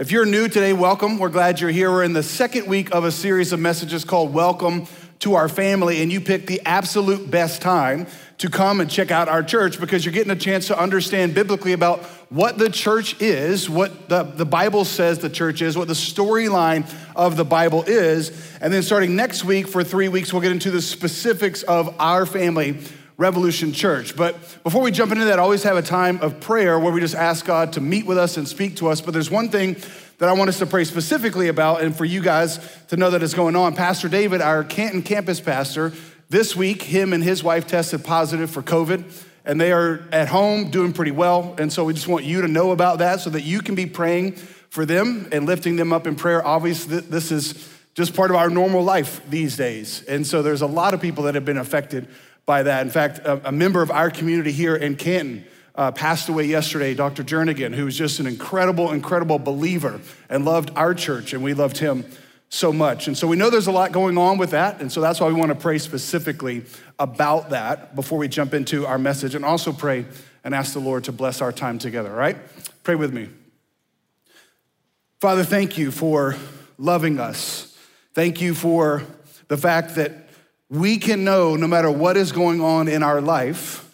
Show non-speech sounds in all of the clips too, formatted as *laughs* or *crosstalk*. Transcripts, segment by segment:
If you're new today, welcome. We're glad you're here. We're in the second week of a series of messages called Welcome to Our Family, and you picked the absolute best time to come and check out our church because you're getting a chance to understand biblically about what the church is, what the, the Bible says the church is, what the storyline of the Bible is. And then starting next week for three weeks, we'll get into the specifics of our family Revolution Church. But before we jump into that, I always have a time of prayer where we just ask God to meet with us and speak to us. But there's one thing that I want us to pray specifically about, and for you guys to know that it's going on. Pastor David, our Canton campus pastor, this week, him and his wife tested positive for COVID, and they are at home doing pretty well. And so we just want you to know about that so that you can be praying for them and lifting them up in prayer. Obviously, this is just part of our normal life these days. And so there's a lot of people that have been affected by that. In fact, a, a member of our community here in Canton uh, passed away yesterday, Dr. Jernigan, who was just an incredible, incredible believer and loved our church, and we loved him so much. And so we know there's a lot going on with that, and so that's why we want to pray specifically about that before we jump into our message, and also pray and ask the Lord to bless our time together, right? Pray with me. Father, thank you for loving us. Thank you for the fact that we can know no matter what is going on in our life,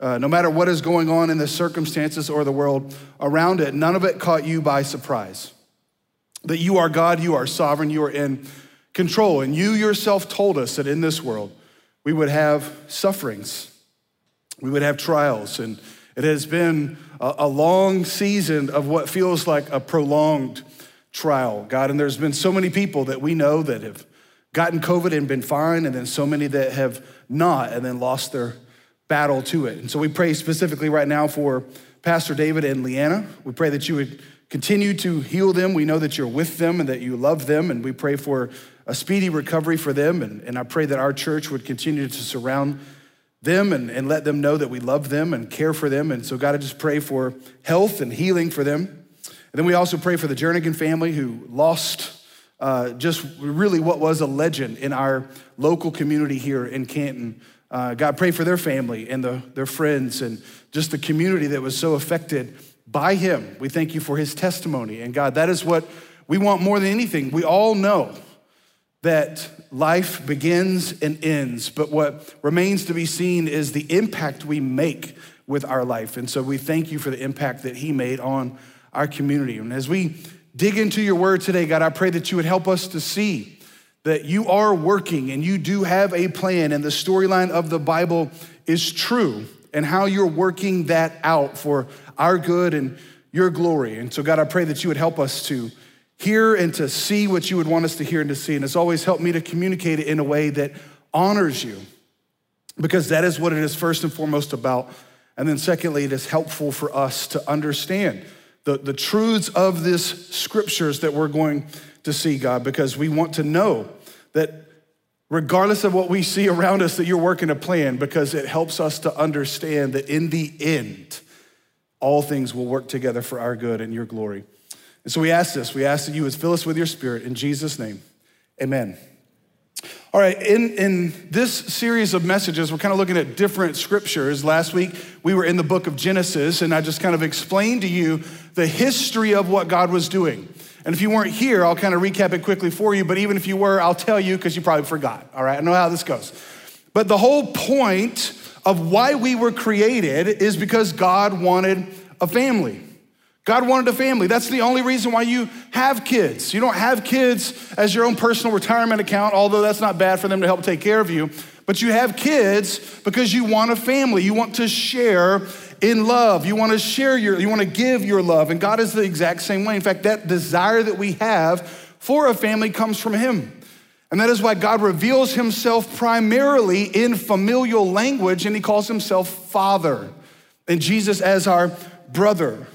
uh, no matter what is going on in the circumstances or the world around it, none of it caught you by surprise. That you are God, you are sovereign, you are in control. And you yourself told us that in this world we would have sufferings, we would have trials. And it has been a, a long season of what feels like a prolonged trial, God. And there's been so many people that we know that have gotten COVID and been fine, and then so many that have not and then lost their battle to it. And so we pray specifically right now for Pastor David and Leanna. We pray that you would continue to heal them. We know that you're with them and that you love them, and we pray for a speedy recovery for them. And, and I pray that our church would continue to surround them and, and let them know that we love them and care for them. And so, God, I just pray for health and healing for them. And then we also pray for the Jernigan family who lost uh, just really what was a legend in our local community here in Canton. Uh, God, pray for their family and the, their friends and just the community that was so affected by him. We thank you for his testimony. And God, that is what we want more than anything. We all know that life begins and ends, but what remains to be seen is the impact we make with our life. And so we thank you for the impact that he made on our community. And as we dig into your word today, God, I pray that you would help us to see that you are working and you do have a plan, and the storyline of the Bible is true, and how you're working that out for our good and your glory. And so, God, I pray that you would help us to hear and to see what you would want us to hear and to see. And it's always helped me to communicate it in a way that honors you, because that is what it is first and foremost about. And then, secondly, it is helpful for us to understand the, the truths of this scriptures that we're going to see, God, because we want to know that regardless of what we see around us, that you're working a plan because it helps us to understand that in the end, all things will work together for our good and your glory. And so we ask this we ask that you would fill us with your spirit in Jesus' name. Amen. All right, in, in this series of messages, we're kind of looking at different scriptures. Last week, we were in the book of Genesis, and I just kind of explained to you the history of what God was doing. And if you weren't here, I'll kind of recap it quickly for you, but even if you were, I'll tell you because you probably forgot. All right, I know how this goes. But the whole point of why we were created is because God wanted a family. God wanted a family. That's the only reason why you have kids. You don't have kids as your own personal retirement account, although that's not bad for them to help take care of you. But you have kids because you want a family. You want to share in love. You want to share your, you want to give your love. And God is the exact same way. In fact, that desire that we have for a family comes from Him. And that is why God reveals Himself primarily in familial language, and He calls Himself Father, and Jesus as our brother.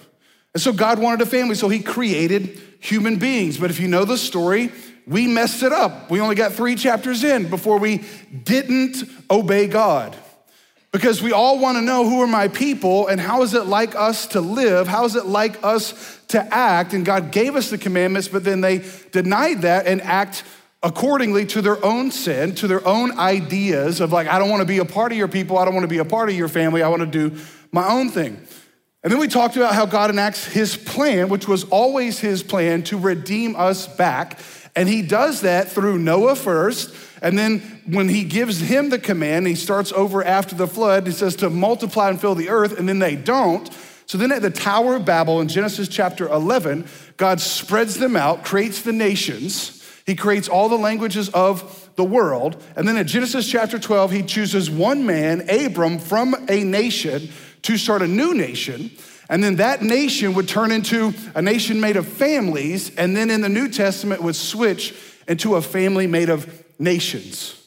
And so God wanted a family, so He created human beings. But if you know the story, we messed it up. We only got three chapters in before we didn't obey God. Because we all want to know who are my people and how is it like us to live? How is it like us to act? And God gave us the commandments, but then they denied that and act accordingly to their own sin, to their own ideas of like, I don't want to be a part of your people. I don't want to be a part of your family. I want to do my own thing. And then we talked about how God enacts his plan, which was always his plan to redeem us back. And he does that through Noah first. And then when he gives him the command, he starts over after the flood, he says to multiply and fill the earth, and then they don't. So then at the Tower of Babel in Genesis chapter 11, God spreads them out, creates the nations. He creates all the languages of the world. And then in Genesis chapter 12, he chooses one man, Abram, from a nation to start a new nation. And then that nation would turn into a nation made of families. And then in the New Testament would switch into a family made of nations.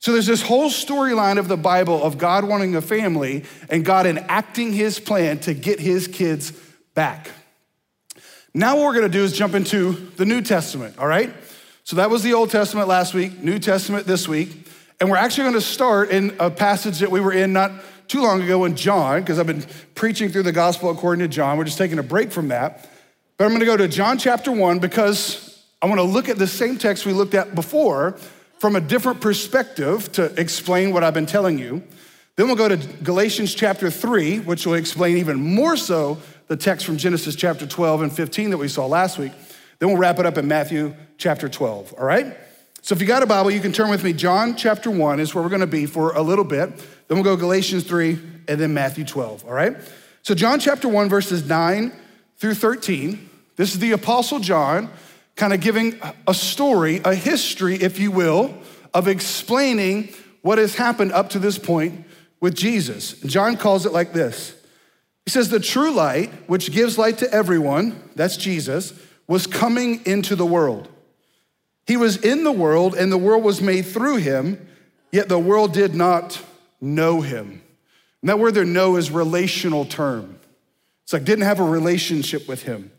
So there's this whole storyline of the Bible of God wanting a family and God enacting his plan to get his kids back. Now, what we're gonna do is jump into the New Testament, all right? So that was the Old Testament last week, New Testament this week. And we're actually gonna start in a passage that we were in not too long ago in John, because I've been preaching through the gospel according to John. We're just taking a break from that. But I'm gonna go to John chapter one because I wanna look at the same text we looked at before from a different perspective to explain what I've been telling you. Then we'll go to Galatians chapter 3, which will explain even more so the text from Genesis chapter 12 and 15 that we saw last week. Then we'll wrap it up in Matthew chapter 12, all right? So if you got a Bible, you can turn with me. John chapter 1 is where we're going to be for a little bit. Then we'll go Galatians 3 and then Matthew 12, all right? So John chapter 1 verses 9 through 13. This is the apostle John kind of giving a story, a history if you will, of explaining what has happened up to this point with Jesus. John calls it like this. He says the true light, which gives light to everyone, that's Jesus, was coming into the world. He was in the world, and the world was made through him, yet the world did not know him. And that word there, know, is relational term. It's like didn't have a relationship with him.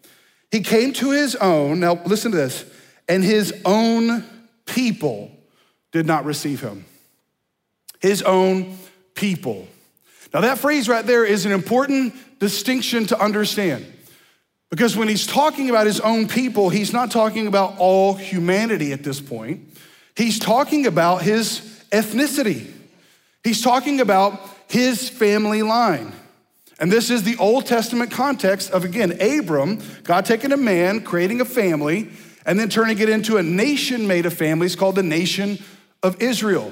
He came to his own, now listen to this, and his own people did not receive him. His own people. Now, that phrase right there is an important distinction to understand. Because when he's talking about his own people, he's not talking about all humanity at this point. He's talking about his ethnicity. He's talking about his family line. And this is the Old Testament context of, again, Abram, God taking a man, creating a family, and then turning it into a nation made of families called the nation of Israel.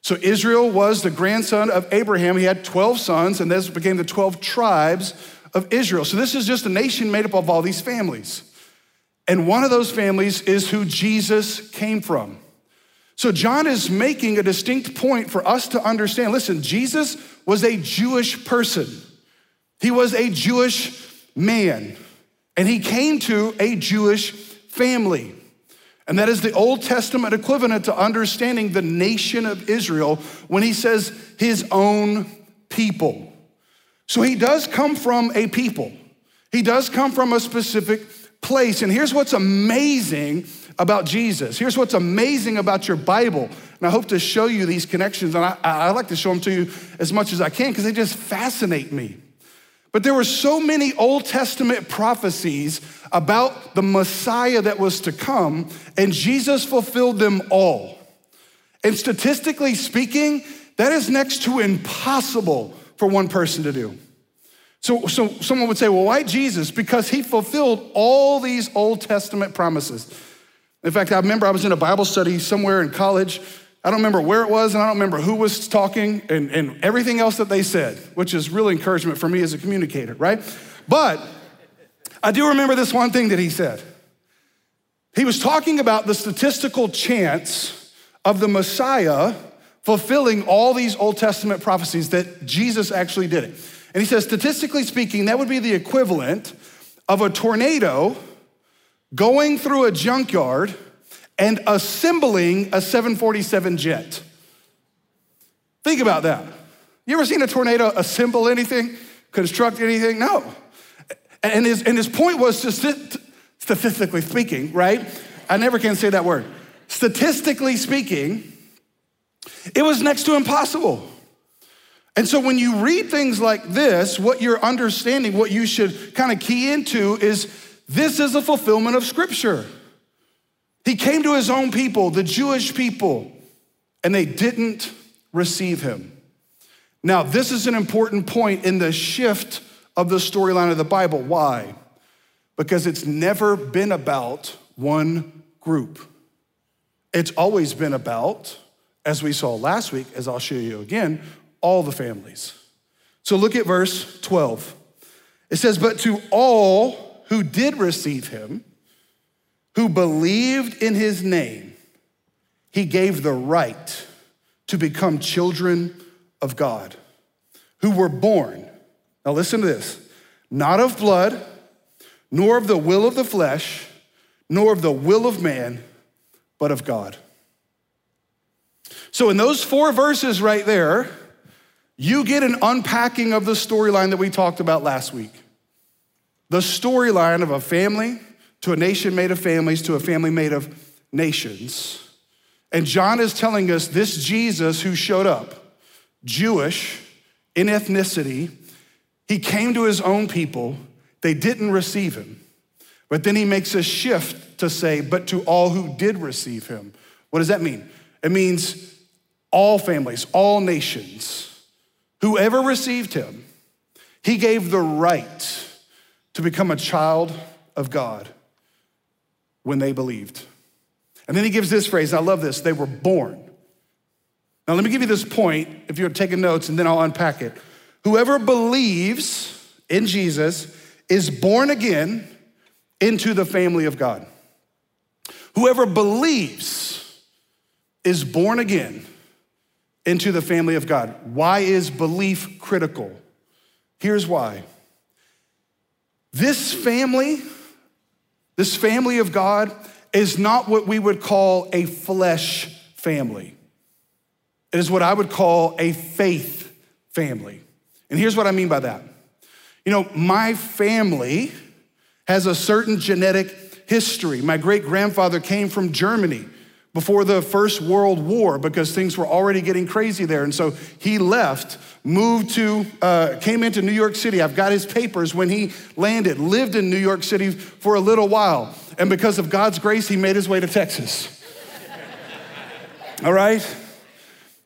So Israel was the grandson of Abraham. He had 12 sons, and this became the 12 tribes of Israel. So this is just a nation made up of all these families. And one of those families is who Jesus came from. So John is making a distinct point for us to understand. Listen, Jesus was a Jewish person. He was a Jewish man, and he came to a Jewish family. And that is the Old Testament equivalent to understanding the nation of Israel when he says his own people. So he does come from a people, he does come from a specific place. And here's what's amazing about Jesus. Here's what's amazing about your Bible. And I hope to show you these connections. And I, I like to show them to you as much as I can because they just fascinate me. But there were so many Old Testament prophecies about the Messiah that was to come, and Jesus fulfilled them all. And statistically speaking, that is next to impossible for one person to do. So, so someone would say, well, why Jesus? Because he fulfilled all these Old Testament promises. In fact, I remember I was in a Bible study somewhere in college. I don't remember where it was, and I don't remember who was talking and, and everything else that they said, which is really encouragement for me as a communicator, right? But I do remember this one thing that he said. He was talking about the statistical chance of the Messiah fulfilling all these Old Testament prophecies that Jesus actually did it. And he says, statistically speaking, that would be the equivalent of a tornado going through a junkyard and assembling a 747 jet. Think about that. You ever seen a tornado assemble anything, construct anything? No. And his, and his point was just statistically speaking, right? I never can say that word. Statistically speaking, it was next to impossible. And so when you read things like this, what you're understanding, what you should kind of key into is this is a fulfillment of scripture. He came to his own people, the Jewish people, and they didn't receive him. Now, this is an important point in the shift of the storyline of the Bible. Why? Because it's never been about one group. It's always been about, as we saw last week, as I'll show you again, all the families. So look at verse 12. It says, But to all who did receive him, who believed in his name, he gave the right to become children of God, who were born, now listen to this, not of blood, nor of the will of the flesh, nor of the will of man, but of God. So, in those four verses right there, you get an unpacking of the storyline that we talked about last week. The storyline of a family to a nation made of families to a family made of nations. And John is telling us this Jesus who showed up, Jewish in ethnicity, he came to his own people, they didn't receive him. But then he makes a shift to say, but to all who did receive him. What does that mean? It means all families, all nations. Whoever received him, he gave the right to become a child of God when they believed. And then he gives this phrase, I love this they were born. Now, let me give you this point if you're taking notes, and then I'll unpack it. Whoever believes in Jesus is born again into the family of God. Whoever believes is born again into the family of God. Why is belief critical? Here's why. This family, this family of God, is not what we would call a flesh family. It is what I would call a faith family. And here's what I mean by that. You know, my family has a certain genetic history. My great grandfather came from Germany before the First World War because things were already getting crazy there. And so he left, moved to, uh, came into New York City. I've got his papers when he landed, lived in New York City for a little while. And because of God's grace, he made his way to Texas. All right?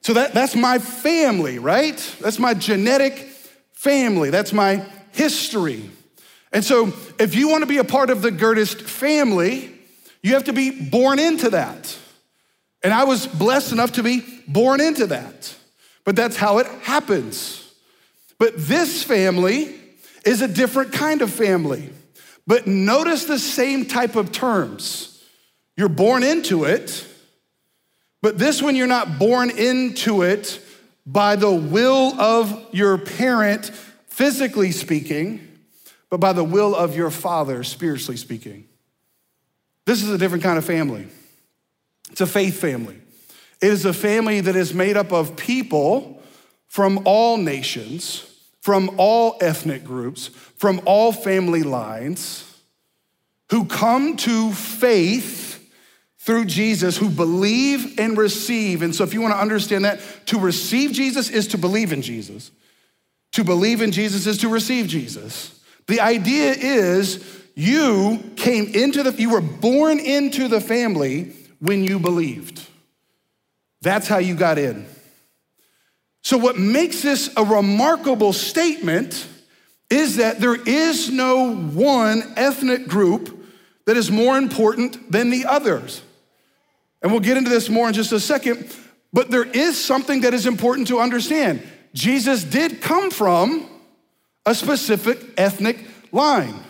So that, that's my family, right? That's my genetic family. That's my history. And so if you want to be a part of the Girdist family, you have to be born into that. And I was blessed enough to be born into that. But that's how it happens. But this family is a different kind of family. But notice the same type of terms. You're born into it, but this one you're not born into it by the will of your parent, physically speaking, but by the will of your father, spiritually speaking. This is a different kind of family. It's a faith family. It is a family that is made up of people from all nations, from all ethnic groups, from all family lines, who come to faith through Jesus, who believe and receive. And so, if you want to understand that, to receive Jesus is to believe in Jesus. To believe in Jesus is to receive Jesus. The idea is you came into the, you were born into the family when you believed. That's how you got in. So, what makes this a remarkable statement is that there is no one ethnic group that is more important than the others. And we'll get into this more in just a second, but there is something that is important to understand. Jesus did come from a specific ethnic line,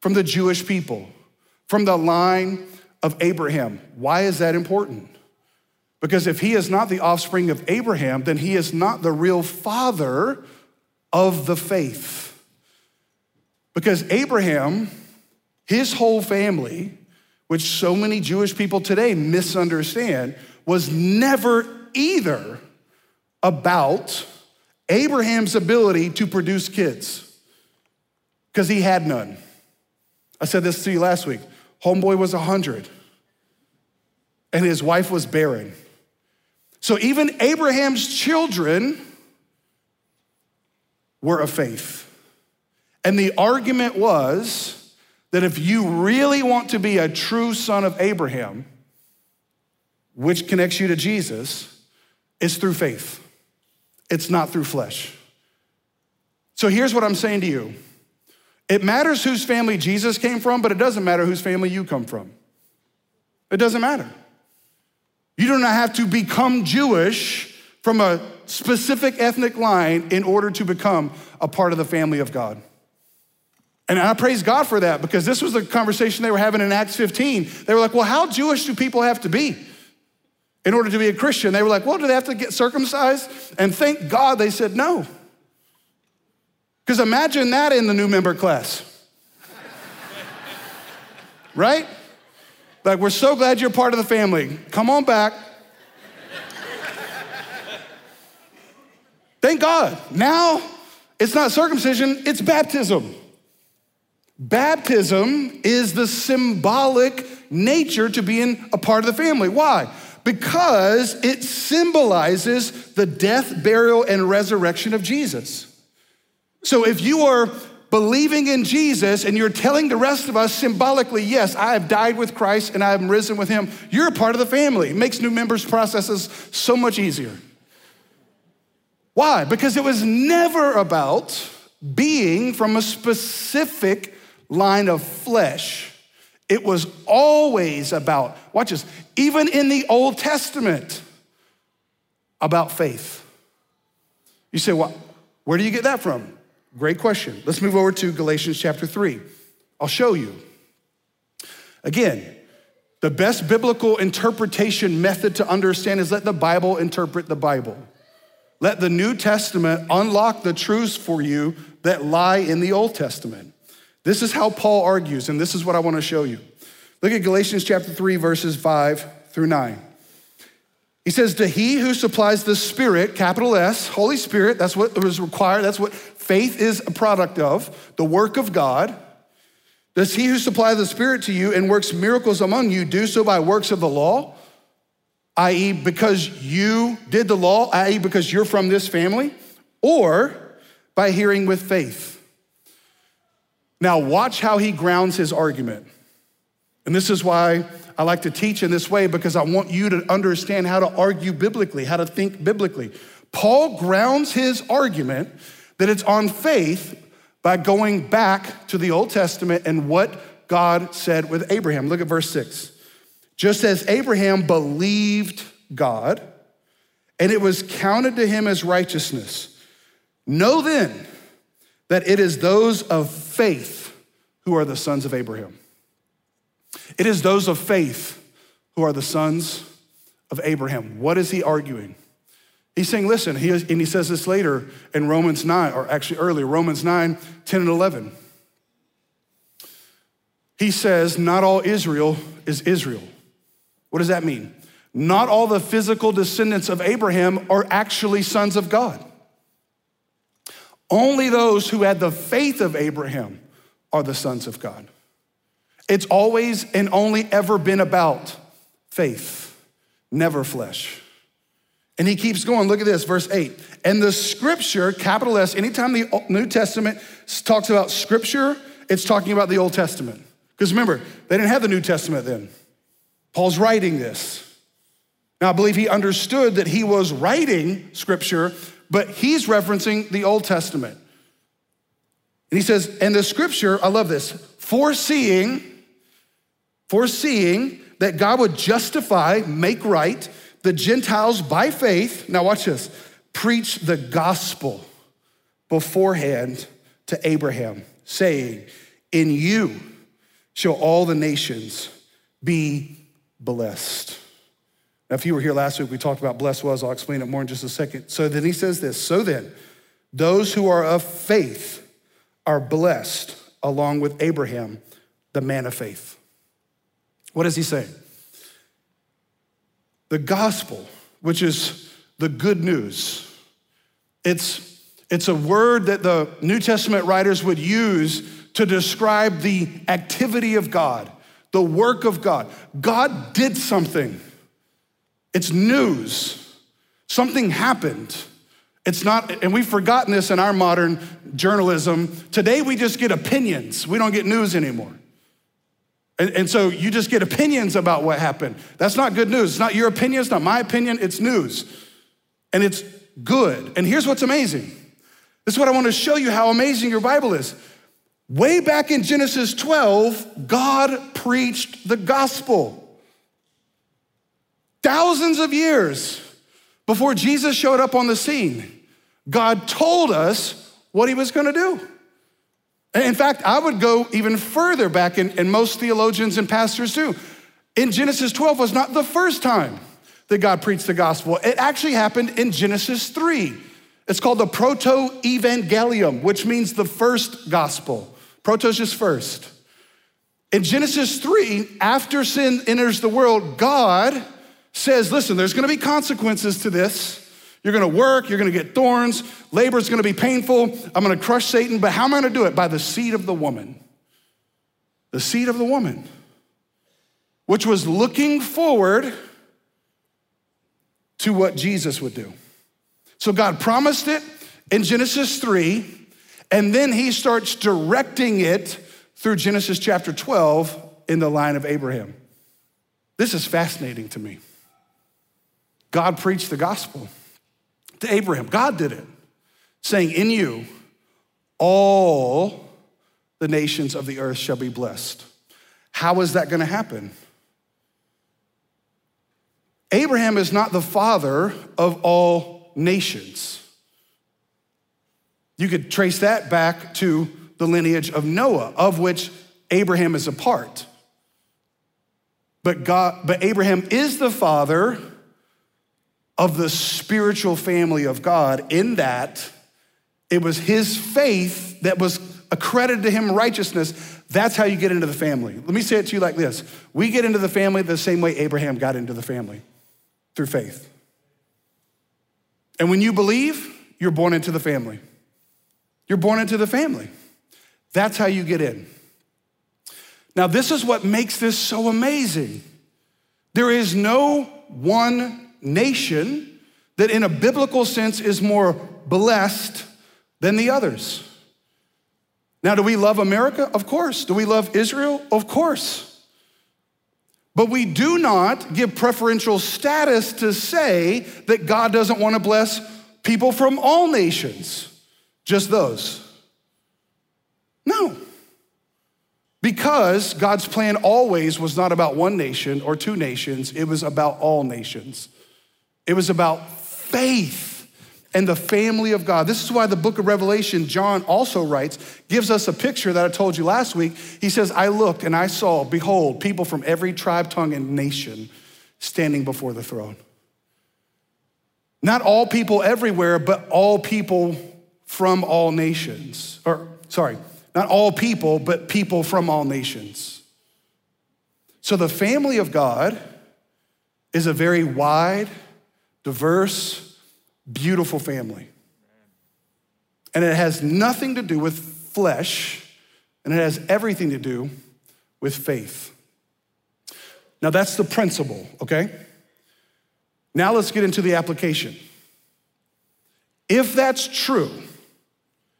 from the Jewish people, from the line of Abraham. Why is that important? Because if he is not the offspring of Abraham, then he is not the real father of the faith. Because Abraham, his whole family, which so many Jewish people today misunderstand, was never either about Abraham's ability to produce kids, because he had none. I said this to you last week. Homeboy was 100, and his wife was barren. So even Abraham's children were of faith. And the argument was that if you really want to be a true son of Abraham, which connects you to Jesus, it's through faith. It's not through flesh. So here's what I'm saying to you it matters whose family Jesus came from, but it doesn't matter whose family you come from. It doesn't matter. You do not have to become Jewish from a specific ethnic line in order to become a part of the family of God. And I praise God for that because this was the conversation they were having in Acts 15. They were like, well, how Jewish do people have to be in order to be a Christian? They were like, well, do they have to get circumcised? And thank God they said no. Because imagine that in the new member class. right? Like, we're so glad you're part of the family. Come on back. Thank God. Now it's not circumcision, it's baptism. Baptism is the symbolic nature to being a part of the family. Why? Because it symbolizes the death, burial, and resurrection of Jesus. So if you are believing in Jesus and you're telling the rest of us symbolically, yes, I have died with Christ and I have risen with him, you're a part of the family. It makes new members' processes so much easier. Why? Because it was never about being from a specific line of flesh. It was always about, watch this, even in the Old Testament, about faith. You say, well, where do you get that from? Great question. Let's move over to Galatians chapter 3. I'll show you. Again, the best biblical interpretation method to understand is let the Bible interpret the Bible. Let the New Testament unlock the truths for you that lie in the Old Testament. This is how Paul argues, and this is what I want to show you. Look at Galatians chapter 3, verses 5 through 9. He says, To he who supplies the Spirit, capital S, Holy Spirit, that's what was required, that's what faith is a product of, the work of God. Does he who supplies the Spirit to you and works miracles among you do so by works of the law, i.e., because you did the law, i.e., because you're from this family, or by hearing with faith? Now, watch how he grounds his argument. And this is why I like to teach in this way because I want you to understand how to argue biblically, how to think biblically. Paul grounds his argument that it's on faith by going back to the Old Testament and what God said with Abraham. Look at verse six. Just as Abraham believed God, and it was counted to him as righteousness. Know then that it is those of faith who are the sons of Abraham. It is those of faith who are the sons of Abraham. What is he arguing? He's saying, listen, he, and he says this later in Romans 9, or actually earlier, Romans 9, 10 and 11. He says, not all Israel is Israel. What does that mean? Not all the physical descendants of Abraham are actually sons of God. Only those who had the faith of Abraham are the sons of God. It's always and only ever been about faith, never flesh. And he keeps going. Look at this, verse 8. And the scripture, capital S, anytime the New Testament talks about scripture, it's talking about the Old Testament. Because remember, they didn't have the New Testament then. Paul's writing this. Now, I believe he understood that he was writing scripture, but he's referencing the Old Testament. And he says, and the scripture, I love this, foreseeing, foreseeing that God would justify, make right, the Gentiles by faith, now watch this, preach the gospel beforehand to Abraham, saying, In you shall all the nations be blessed. Now, if you were here last week, we talked about blessed was. I'll explain it more in just a second. So then he says this So then, those who are of faith are blessed along with Abraham, the man of faith. What is he saying? The gospel, which is the good news, it's, it's a word that the New Testament writers would use to describe the activity of God, the work of God. God did something. It's news. Something happened. It's not, and we've forgotten this in our modern journalism. Today we just get opinions, we don't get news anymore. And, and, so you just get opinions about what happened. That's not good news. It's not your opinion, it's not my opinion, it's news. And it's good. And here's what's amazing This is what I want to show you how amazing your Bible is. Way back in Genesis 12, God preached the gospel. Thousands of years before Jesus showed up on the scene, God told us what he was going to do. In fact, I would go even further back, and most theologians and pastors do. In Genesis 12 was not the first time that God preached the gospel. It actually happened in Genesis 3. It's called the proto evangelium, which means the first gospel. Proto is just first. In Genesis 3, after sin enters the world, God says, listen, there's gonna be consequences to this. You're gonna work, you're gonna get thorns, labor is gonna be painful. I'm gonna crush Satan, but how am I gonna do it? By the seed of the woman. The seed of the woman, which was looking forward to what Jesus would do. So God promised it in Genesis 3, and then he starts directing it through Genesis chapter 12 in the line of Abraham. This is fascinating to me. God preached the gospel to Abraham. God did it, saying, In you, all the nations of the earth shall be blessed. How is that going to happen? Abraham is not the father of all nations. You could trace that back to the lineage of Noah, of which Abraham is a part. But God, but Abraham is the father of the spiritual family of God in that it was his faith that was accredited to him righteousness. That's how you get into the family. Let me say it to you like this We get into the family the same way Abraham got into the family through faith. And when you believe, you're born into the family. You're born into the family. That's how you get in. Now, this is what makes this so amazing. There is no one nation that, in a biblical sense, is more blessed than the others. Now, do we love America? Of course. Do we love Israel? Of course. But we do not give preferential status to say that God doesn't want to bless people from all nations, just those. No. Because God's plan always was not about one nation or two nations, it was about all nations. It was about faith and the family of God. This is why the book of Revelation, John also writes, gives us a picture that I told you last week. He says, I looked and I saw, behold, people from every tribe, tongue, and nation standing before the throne. Not all people everywhere, but all people from all nations. Or, sorry, not all people, but people from all nations. So the family of God is a very wide, diverse, beautiful family. And it has nothing to do with flesh, and it has everything to do with faith. Now, that's the principle, okay? Now, let's get into the application. If that's true,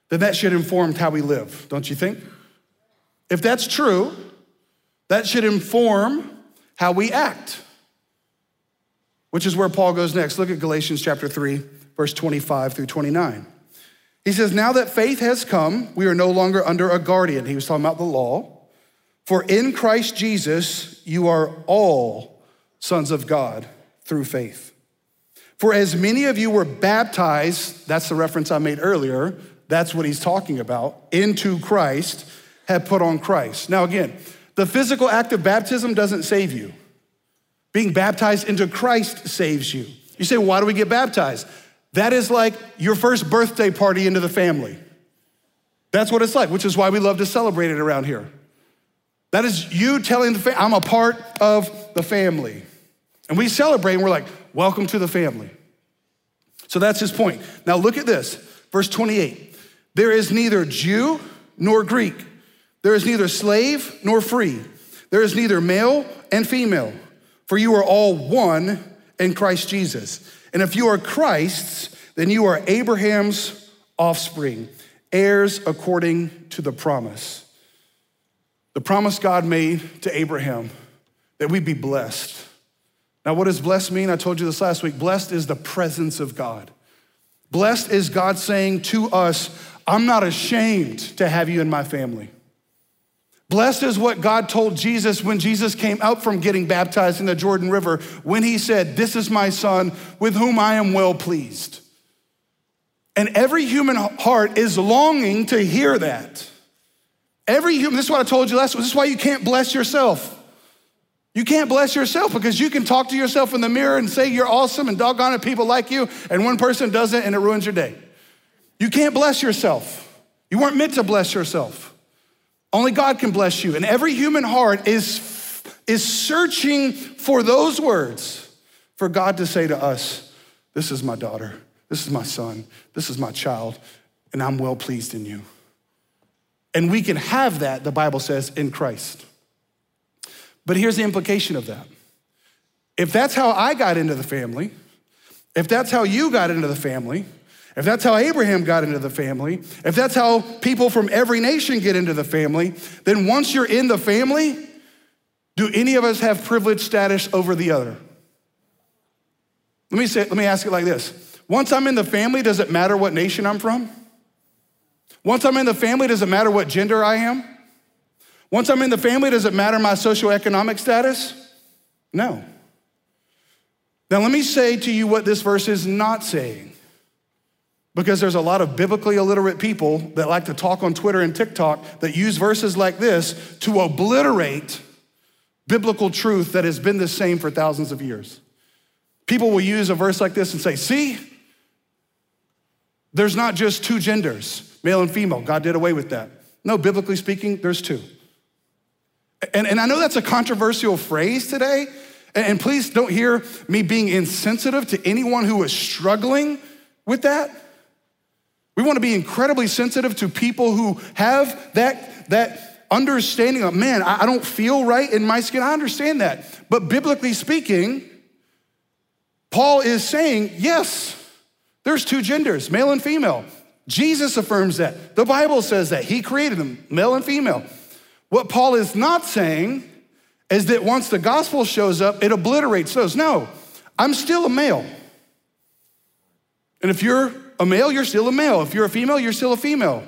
then that should inform how we live, don't you think? If that's true, that should inform how we act which is where Paul goes next. Look at Galatians chapter 3, verse 25 through 29. He says, Now that faith has come, we are no longer under a guardian. He was talking about the law. For in Christ Jesus, you are all sons of God through faith. For as many of you were baptized, that's the reference I made earlier, that's what he's talking about, into Christ, have put on Christ. Now, again, the physical act of baptism doesn't save you. Being baptized into Christ saves you. You say, why do we get baptized? That is like your first birthday party into the family. That's what it's like, which is why we love to celebrate it around here. That is you telling the family, I'm a part of the family. And we celebrate and we're like, welcome to the family. So that's his point. Now look at this, verse 28. There is neither Jew nor Greek. There is neither slave nor free. There is neither male and female for you are all one in Christ Jesus. And if you are Christ's, then you are Abraham's offspring, heirs according to the promise. The promise God made to Abraham that we'd be blessed. Now, what does blessed mean? I told you this last week. Blessed is the presence of God. Blessed is God saying to us, I'm not ashamed to have you in my family. Blessed is what God told Jesus when Jesus came out from getting baptized in the Jordan River, when he said, This is my son with whom I am well pleased. And every human heart is longing to hear that. Every human, this is what I told you last week, this is why you can't bless yourself. You can't bless yourself because you can talk to yourself in the mirror and say you're awesome and doggone it, people like you, and one person doesn't and it ruins your day. You can't bless yourself. You weren't meant to bless yourself. Only God can bless you. And every human heart is, is searching for those words for God to say to us, This is my daughter, this is my son, this is my child, and I'm well pleased in you. And we can have that, the Bible says, in Christ. But here's the implication of that. If that's how I got into the family, if that's how you got into the family, if that's how Abraham got into the family, if that's how people from every nation get into the family, then once you're in the family, do any of us have privileged status over the other? Let me say, let me ask it like this. Once I'm in the family, does it matter what nation I'm from? Once I'm in the family, does it matter what gender I am? Once I'm in the family, does it matter my socioeconomic status? No. Now, let me say to you what this verse is not saying. Because there's a lot of biblically illiterate people that like to talk on Twitter and TikTok that use verses like this to obliterate biblical truth that has been the same for thousands of years. People will use a verse like this and say, See, there's not just two genders, male and female. God did away with that. No, biblically speaking, there's two. And, and I know that's a controversial phrase today. And please don't hear me being insensitive to anyone who is struggling with that. We want to be incredibly sensitive to people who have that, that understanding of, man, I don't feel right in my skin. I understand that. But biblically speaking, Paul is saying, yes, there's two genders, male and female. Jesus affirms that. The Bible says that. He created them, male and female. What Paul is not saying is that once the gospel shows up, it obliterates those. No, I'm still a male. And if you're a male, you're still a male. If you're a female, you're still a female.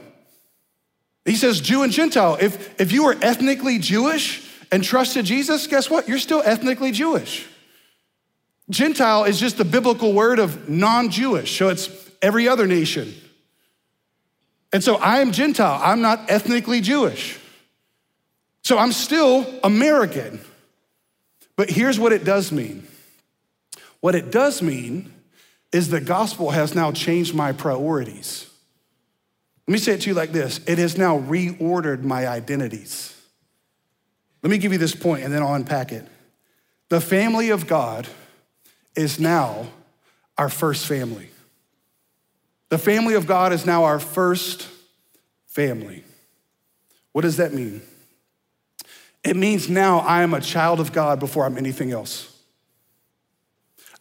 He says Jew and Gentile. If, if you are ethnically Jewish and trusted Jesus, guess what? You're still ethnically Jewish. Gentile is just the biblical word of non Jewish, so it's every other nation. And so I am Gentile, I'm not ethnically Jewish. So I'm still American. But here's what it does mean what it does mean is the gospel has now changed my priorities. Let me say it to you like this it has now reordered my identities. Let me give you this point and then I'll unpack it. The family of God is now our first family. The family of God is now our first family. What does that mean? It means now I am a child of God before I'm anything else.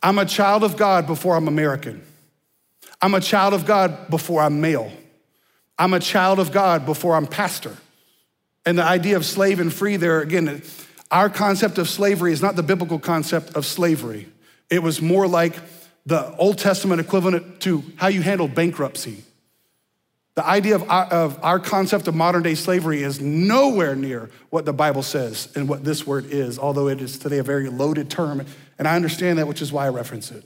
I'm a child of God before I'm American. I'm a child of God before I'm male. I'm a child of God before I'm pastor. And the idea of slave and free there, again, our concept of slavery is not the biblical concept of slavery. It was more like the Old Testament equivalent to how you handle bankruptcy. The idea of our, of our concept of modern day slavery is nowhere near what the Bible says and what this word is, although it is today a very loaded term and I understand that, which is why I reference it.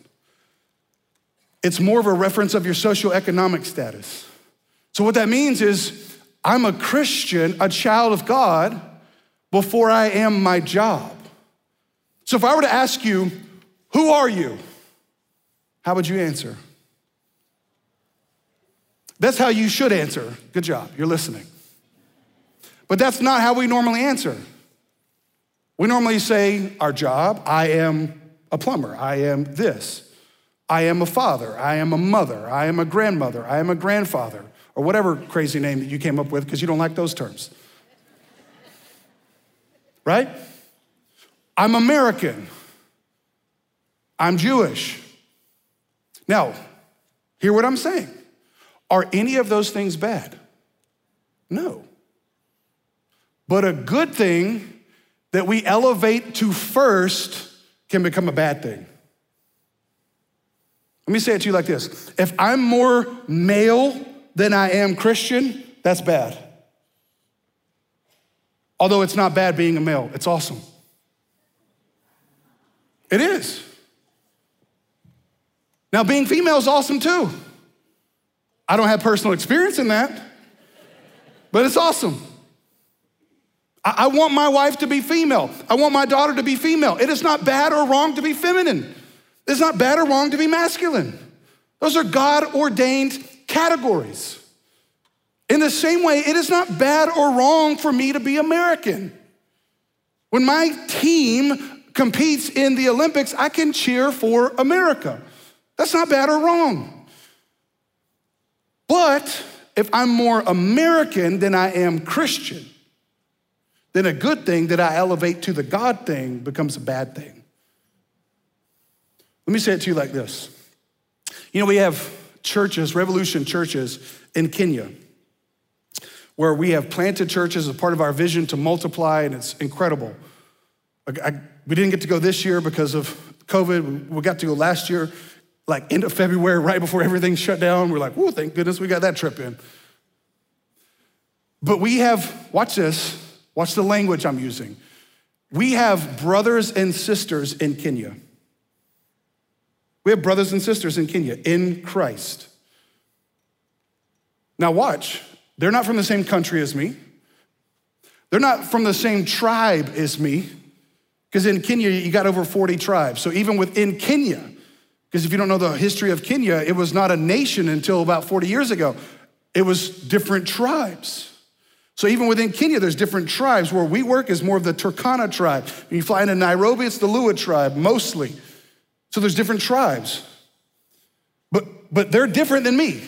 It's more of a reference of your socioeconomic status. So, what that means is, I'm a Christian, a child of God, before I am my job. So, if I were to ask you, who are you? How would you answer? That's how you should answer. Good job, you're listening. But that's not how we normally answer. We normally say, Our job, I am a plumber. I am this. I am a father. I am a mother. I am a grandmother. I am a grandfather, or whatever crazy name that you came up with because you don't like those terms. Right? I'm American. I'm Jewish. Now, hear what I'm saying. Are any of those things bad? No. But a good thing that we elevate to first can become a bad thing. Let me say it to you like this if I'm more male than I am Christian, that's bad. Although it's not bad being a male, it's awesome. It is. Now, being female is awesome too. I don't have personal experience in that, but it's awesome. I, want my wife to be female. I want my daughter to be female. It is not bad or wrong to be feminine. It's not bad or wrong to be masculine. Those are God ordained categories. In the same way, it is not bad or wrong for me to be American. When my team competes in the Olympics, I can cheer for America. That's not bad or wrong. But if I'm more American than I am Christian, then a good thing that I elevate to the God thing becomes a bad thing. Let me say it to you like this. You know, we have churches, revolution churches in Kenya, where we have planted churches as part of our vision to multiply, and it's incredible. I, I, we didn't get to go this year because of COVID. We got to go last year like end of February, right before everything shut down. We're like, oh, thank goodness we got that trip in. But we have, watch this, watch the language I'm using. We have brothers and sisters in Kenya. We have brothers and sisters in Kenya in Christ. Now, watch, they're not from the same country as me. They're not from the same tribe as me, because in Kenya, you got over 40 tribes. So even within Kenya, because if you don't know the history of Kenya, it was not a nation until about 40 years ago. It was different tribes. So even within Kenya, there's different tribes. Where we work is more of the Turkana tribe. When you fly into Nairobi, it's the Luo tribe mostly. So there's different tribes. But but they're different than me.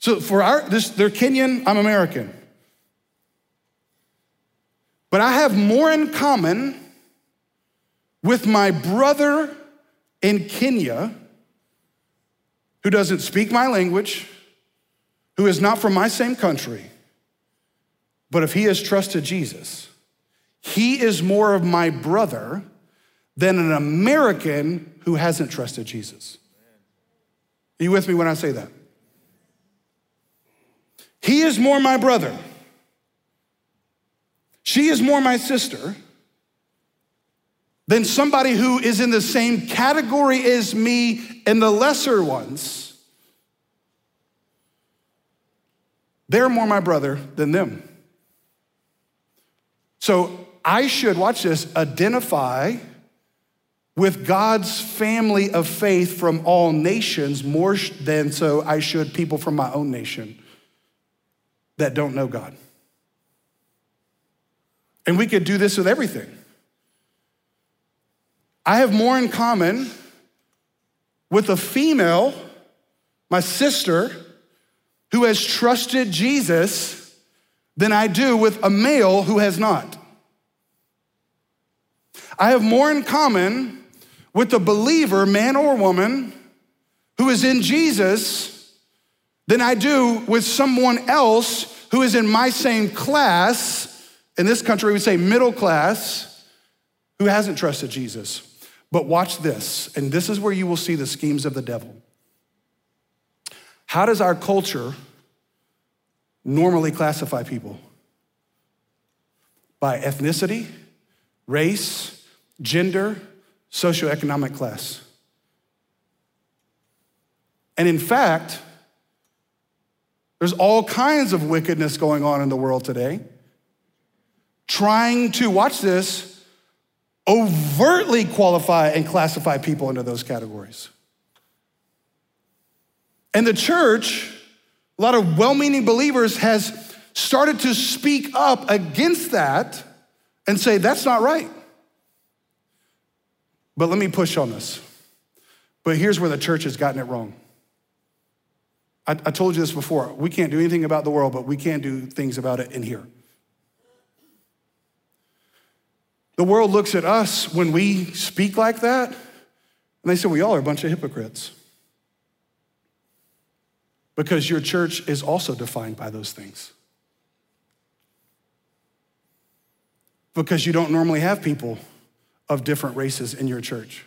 So for our this, they're Kenyan, I'm American. But I have more in common with my brother in Kenya who doesn't speak my language, who is not from my same country, but if he has trusted Jesus, he is more of my brother than an American who hasn't trusted Jesus. Are you with me when I say that? He is more my brother. She is more my sister than somebody who is in the same category as me and the lesser ones, they're more my brother than them. So I should, watch this, identify with God's family of faith from all nations more than so I should people from my own nation that don't know God. And we could do this with everything. I have more in common with a female, my sister, who has trusted Jesus than I do with a male who has not. I have more in common with a believer, man or woman, who is in Jesus than I do with someone else who is in my same class. In this country, we say middle class, who hasn't trusted Jesus. But watch this, and this is where you will see the schemes of the devil. How does our culture normally classify people? By ethnicity, race, gender, socioeconomic class. And in fact, there's all kinds of wickedness going on in the world today, trying to, watch this, overtly qualify and classify people into those categories. And the church, a lot of well meaning believers, has started to speak up against that and say, that's not right. But let me push on this. But here's where the church has gotten it wrong. I, I told you this before. We can't do anything about the world, but we can do things about it in here. The world looks at us when we speak like that, and they say, We all are a bunch of hypocrites. Because your church is also defined by those things. Because you don't normally have people of different races in your church.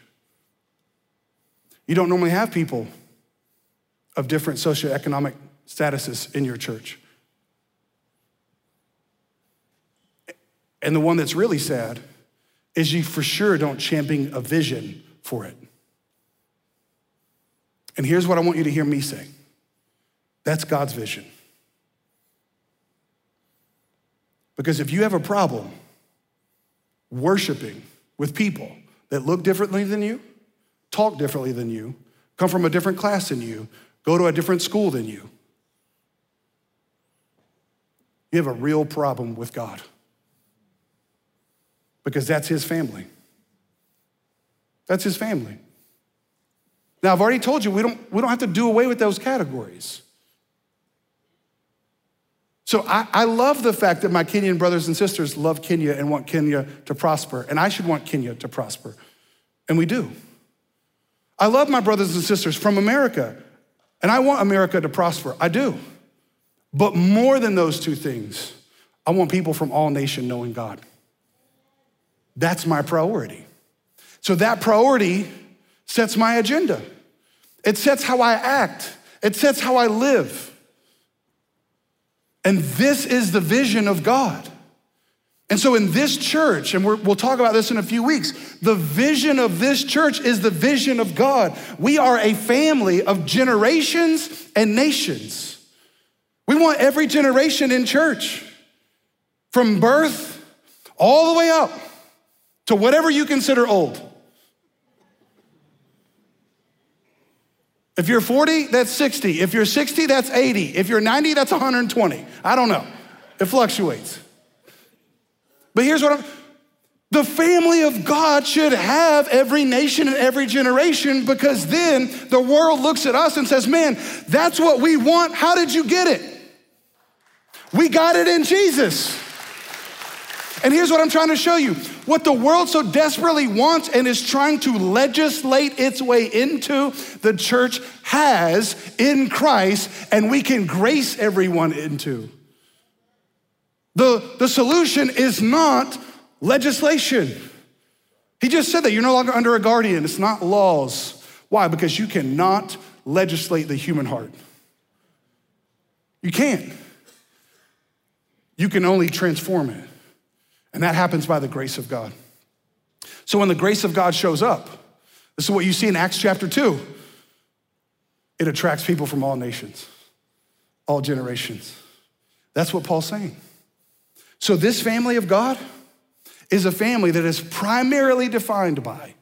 You don't normally have people of different socioeconomic statuses in your church. And the one that's really sad is you for sure don't champion a vision for it. And here's what I want you to hear me say that's God's vision. Because if you have a problem worshiping with people that look differently than you, talk differently than you, come from a different class than you, go to a different school than you, you have a real problem with God. Because that's his family. That's his family. Now, I've already told you we don't, we don't have to do away with those categories. So I, I, love the fact that my Kenyan brothers and sisters love Kenya and want Kenya to prosper, and I should want Kenya to prosper. And we do. I love my brothers and sisters from America, and I want America to prosper. I do. But more than those two things, I want people from all nations knowing God. That's my priority. So that priority sets my agenda. It sets how I act. It sets how I live. And this is the vision of God. And so, in this church, and we will talk about this in a few weeks, the vision of this church is the vision of God. We are a family of generations and nations. We want every generation in church, from birth all the way up to whatever you consider old. If you're 40, that's 60. If you're 60, that's 80. If you're 90, that's 120. I don't know. It fluctuates. But here's what I'm the family of God should have every nation and every generation because then the world looks at us and says, Man, that's what we want. How did you get it? We got it in Jesus. And here's what I'm trying to show you what the world so desperately wants and is trying to legislate its way into, the church has in Christ, and we can grace everyone into. The, the solution is not legislation. He just said that you're no longer under a guardian, it's not laws. Why? Because you cannot legislate the human heart. You can't. You can only transform it. And that happens by the grace of God. So when the grace of God shows up, this is what you see in Acts chapter 2. It attracts people from all nations, all generations. That's what Paul's saying. So this family of God is a family that is primarily defined by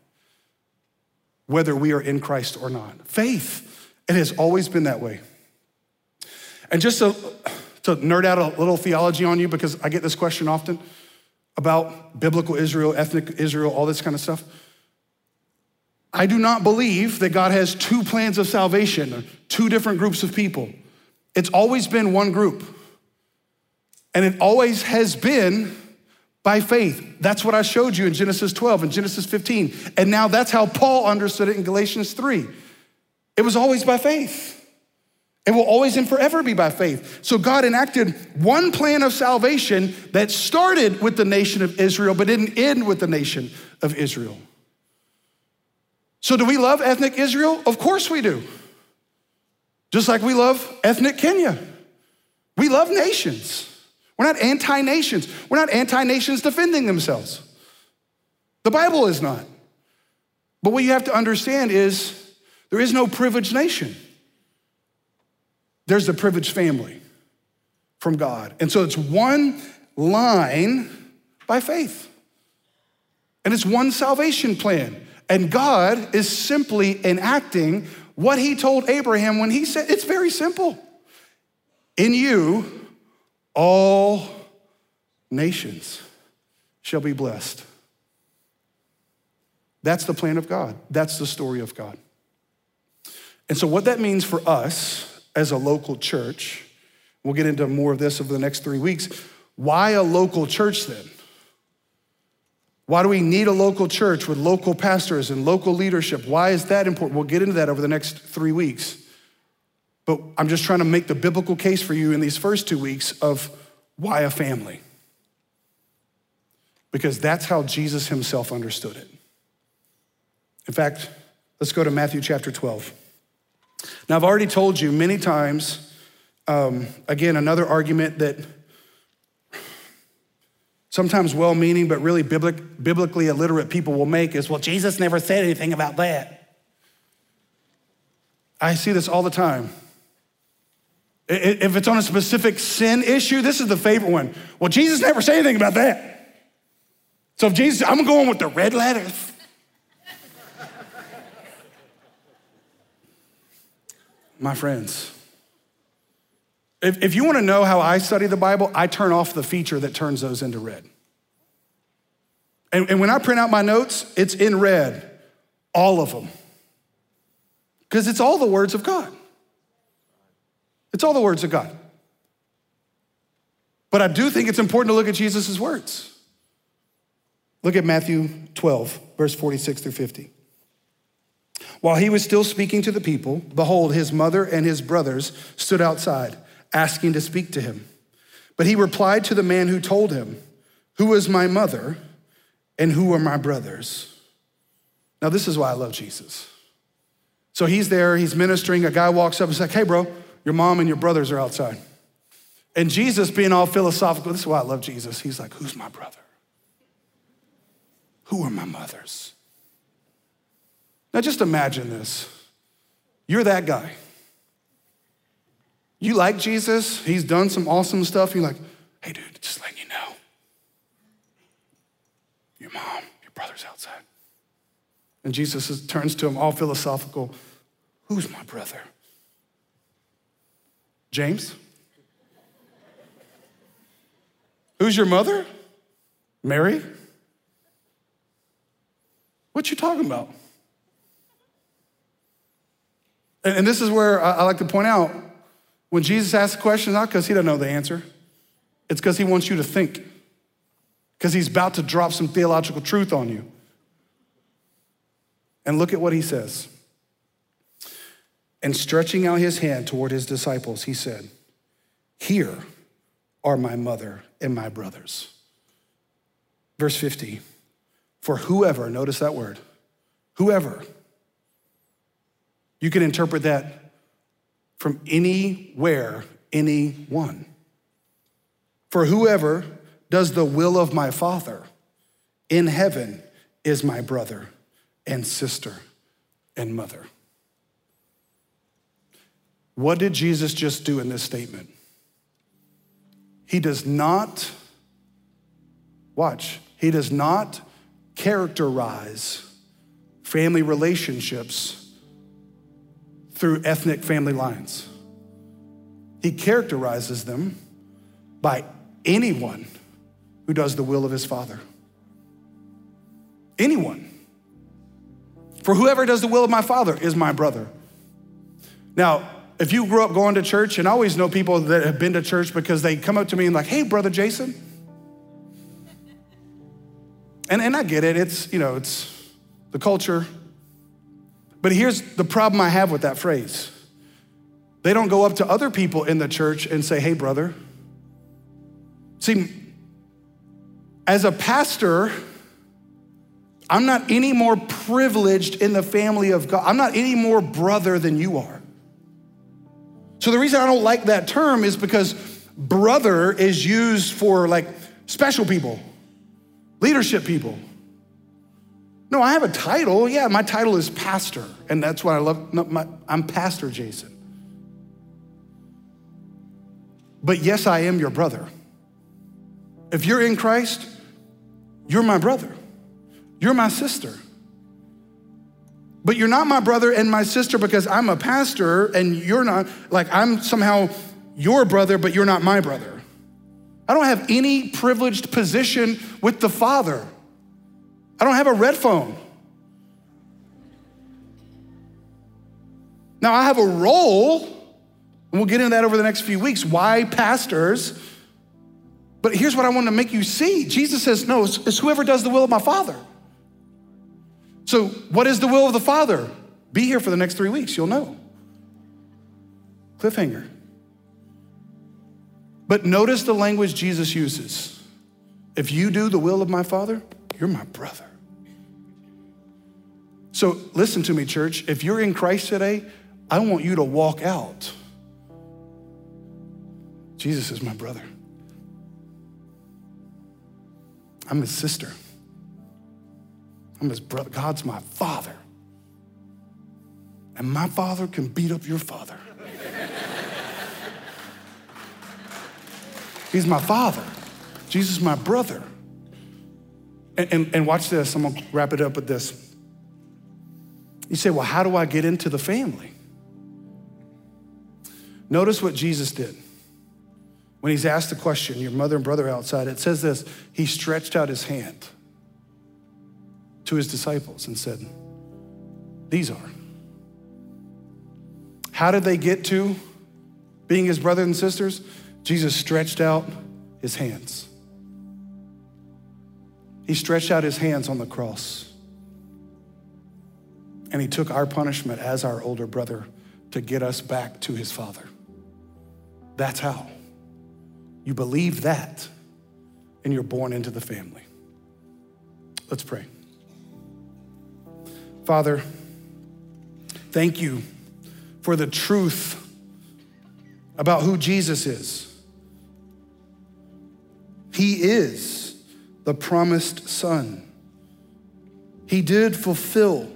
whether we are in Christ or not. Faith, it has always been that way. And just to, to nerd out a little theology on you, because I get this question often about biblical Israel, ethnic Israel, all this kind of stuff. I do not believe that God has two plans of salvation, two different groups of people. It's always been one group. And it always has been by faith. That's what I showed you in Genesis 12 and Genesis 15. And now that's how Paul understood it in Galatians 3. It was always by faith. It will always and forever be by faith. So God enacted one plan of salvation that started with the nation of Israel, but didn't end with the nation of Israel. So, do we love ethnic Israel? Of course we do. Just like we love ethnic Kenya. We love nations. We're not anti nations. We're not anti nations defending themselves. The Bible is not. But what you have to understand is there is no privileged nation there's the privileged family from God. And so it's one line by faith. And it's one salvation plan. And God is simply enacting what he told Abraham when he said, it's very simple. In you, all nations shall be blessed. That's the plan of God. That's the story of God. And so, what that means for us as a local church, we'll get into more of this over the next three weeks. Why a local church then? Why do we need a local church with local pastors and local leadership? Why is that important? We'll get into that over the next three weeks. But I'm just trying to make the biblical case for you in these first two weeks of why a family. Because that's how Jesus himself understood it. In fact, Let's go to Matthew chapter 12. Now, I've already told you many times, um, again, another argument that sometimes well meaning but really biblic, biblically illiterate people will make is well, Jesus never said anything about that. I see this all the time. If it's on a specific sin issue, this is the favorite one. Well, Jesus never said anything about that. So if Jesus, I'm going with the red letters. My friends, if, if you want to know how I study the Bible, I turn off the feature that turns those into red. And, and when I print out my notes, it's in red, all of them. Because it's all the words of God. It's all the words of God. But I do think it's important to look at Jesus' words. Look at Matthew 12, verse 46 through 50. While he was still speaking to the people, behold, his mother and his brothers stood outside, asking to speak to him. But he replied to the man who told him, Who is my mother and who are my brothers? Now, this is why I love Jesus. So he's there, he's ministering. A guy walks up and says, Hey, bro, your mom and your brothers are outside. And Jesus, being all philosophical, this is why I love Jesus. He's like, Who's my brother? Who are my mothers? Now just imagine this. You're that guy. You like Jesus, he's done some awesome stuff. You're like, hey, dude, just letting you know. Your mom, your brother's outside. And Jesus turns to him, all philosophical. Who's my brother? James? Who's your mother? Mary? What you talking about? And, this is where I like to point out when Jesus asks a question, not because he doesn't know the answer, it's because he wants you to think, because he's about to drop some theological truth on you. And look at what he says. And stretching out his hand toward his disciples, he said, Here are my mother and my brothers. Verse 50 For whoever, notice that word, whoever, you can interpret that from anywhere, anyone. For whoever does the will of my Father in heaven is my brother and sister and mother. What did Jesus just do in this statement? He does not, watch, he does not characterize family relationships through ethnic family lines. He characterizes them by anyone who does the will of his Father. Anyone. For whoever does the will of my Father is my brother. Now, if you grew up going to church, and I always know people that have been to church because they come up to me and like, hey, brother Jason. And, and I get it, it's, you know, it's the culture. But here's the problem I have with that phrase. They don't go up to other people in the church and say, hey, brother. See, as a pastor, I'm not any more privileged in the family of God. I'm not any more brother than you are. So the reason I don't like that term is because brother is used for like special people, leadership people. No, I have a title. Yeah, my title is pastor, and that's what I love. No, my, I'm Pastor Jason. But yes, I am your brother. If you're in Christ, you're my brother. You're my sister. But you're not my brother and my sister because I'm a pastor and you're not, like, I'm somehow your brother, but you're not my brother. I don't have any privileged position with the Father. I don't have a red phone. Now, I have a role, and we'll get into that over the next few weeks. Why pastors? But here's what I want to make you see Jesus says, No, it's, it's whoever does the will of my Father. So, what is the will of the Father? Be here for the next three weeks, you'll know. Cliffhanger. But notice the language Jesus uses. If you do the will of my Father, you're my brother. So listen to me, church. If you're in Christ today, I want you to walk out. Jesus is my brother. I'm his sister. I'm his brother. God's my father. And my father can beat up your father. *laughs* He's my father. Jesus is my brother. And, and, and watch this. I'm going to wrap it up with this. You say, well, how do I get into the family? Notice what Jesus did. When he's asked the question, your mother and brother outside, it says this He stretched out his hand to his disciples and said, These are. How did they get to being his brothers and sisters? Jesus stretched out his hands. He stretched out his hands on the cross. And he took our punishment as our older brother to get us back to his father. That's how. You believe that, and you're born into the family. Let's pray. Father, thank you for the truth about who Jesus is. He is the promised Son. He did fulfill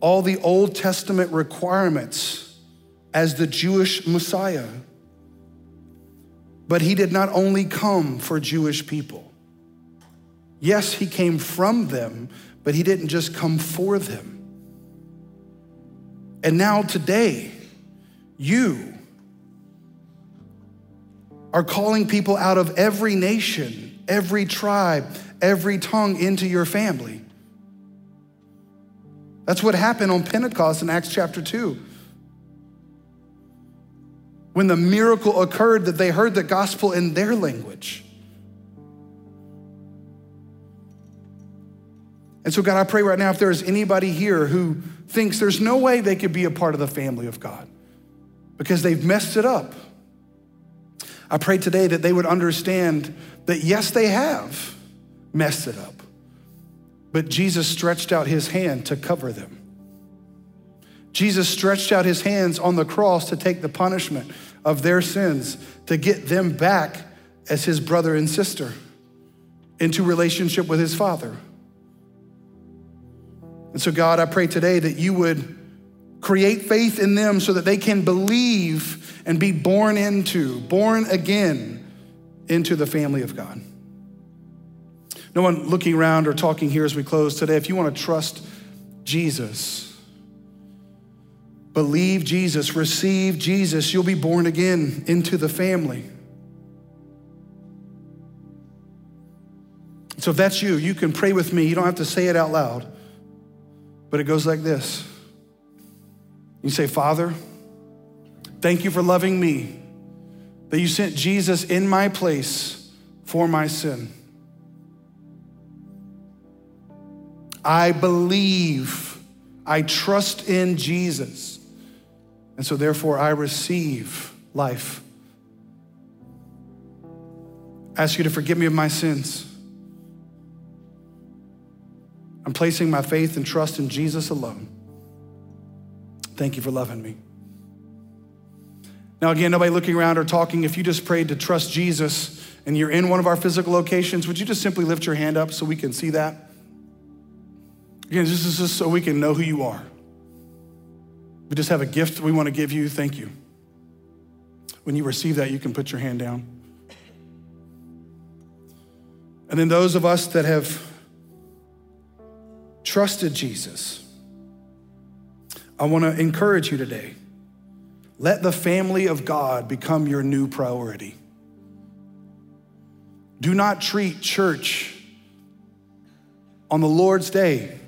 all the Old Testament requirements as the Jewish Messiah. But he did not only come for Jewish people. Yes, he came from them, but he didn't just come for them. And now, today, you are calling people out of every nation, every tribe, every tongue into your family. That's what happened on Pentecost in Acts chapter 2 when the miracle occurred that they heard the gospel in their language. And so, God, I pray right now if there's anybody here who thinks there's no way they could be a part of the family of God because they've messed it up, I pray today that they would understand that yes, they have messed it up, but Jesus stretched out his hand to cover them. Jesus stretched out his hands on the cross to take the punishment of their sins to get them back as his brother and sister into relationship with his father. And so, God, I pray today that you would create faith in them so that they can believe and be born into, born again into the family of God. No one looking around or talking here as we close today, if you want to trust Jesus, believe Jesus, receive Jesus, you'll be born again into the family. So if that's you, you can pray with me. You don't have to say it out loud, but it goes like this. You say, Father, thank you for loving me, that you sent Jesus in my place for my sin. I believe, I trust in Jesus. And so, therefore, I receive life. I ask you to forgive me of my sins. I'm placing my faith and trust in Jesus alone. Thank you for loving me. Now, again, nobody looking around or talking. If you just prayed to trust Jesus and you're in one of our physical locations, would you just simply lift your hand up so we can see that? Again, this is just so we can know who you are. We just have a gift we want to give you. Thank you. When you receive that, you can put your hand down. And then those of us that have trusted Jesus, I want to encourage you today. Let the family of God become your new priority. Do not treat church on the Lord's day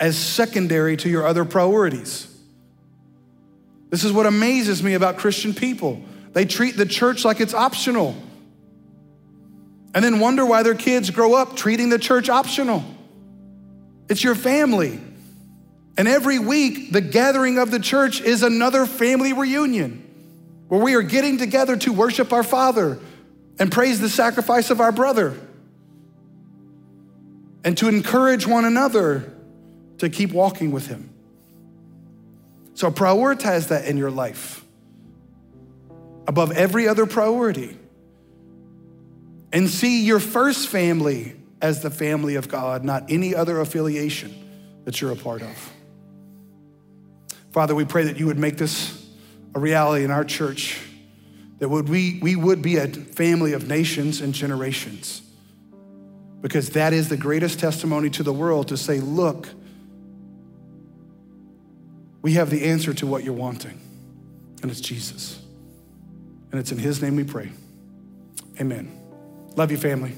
as secondary to your other priorities. This is what amazes me about Christian people. They treat the church like it's optional and then wonder why their kids grow up treating the church optional. It's your family. And every week, the gathering of the church is another family reunion where we are getting together to worship our Father and praise the sacrifice of our brother. and to encourage one another to keep walking with Him. So prioritize that in your life above every other priority. And see your first family as the family of God, not any other affiliation that you're a part of. Father, we pray that you would make this a reality in our church, that would we, we would be a family of nations and generations. Because that is the greatest testimony to the world to say, look, we have the answer to what you're wanting, and it's Jesus. And it's in his name we pray. Amen. Love you, family.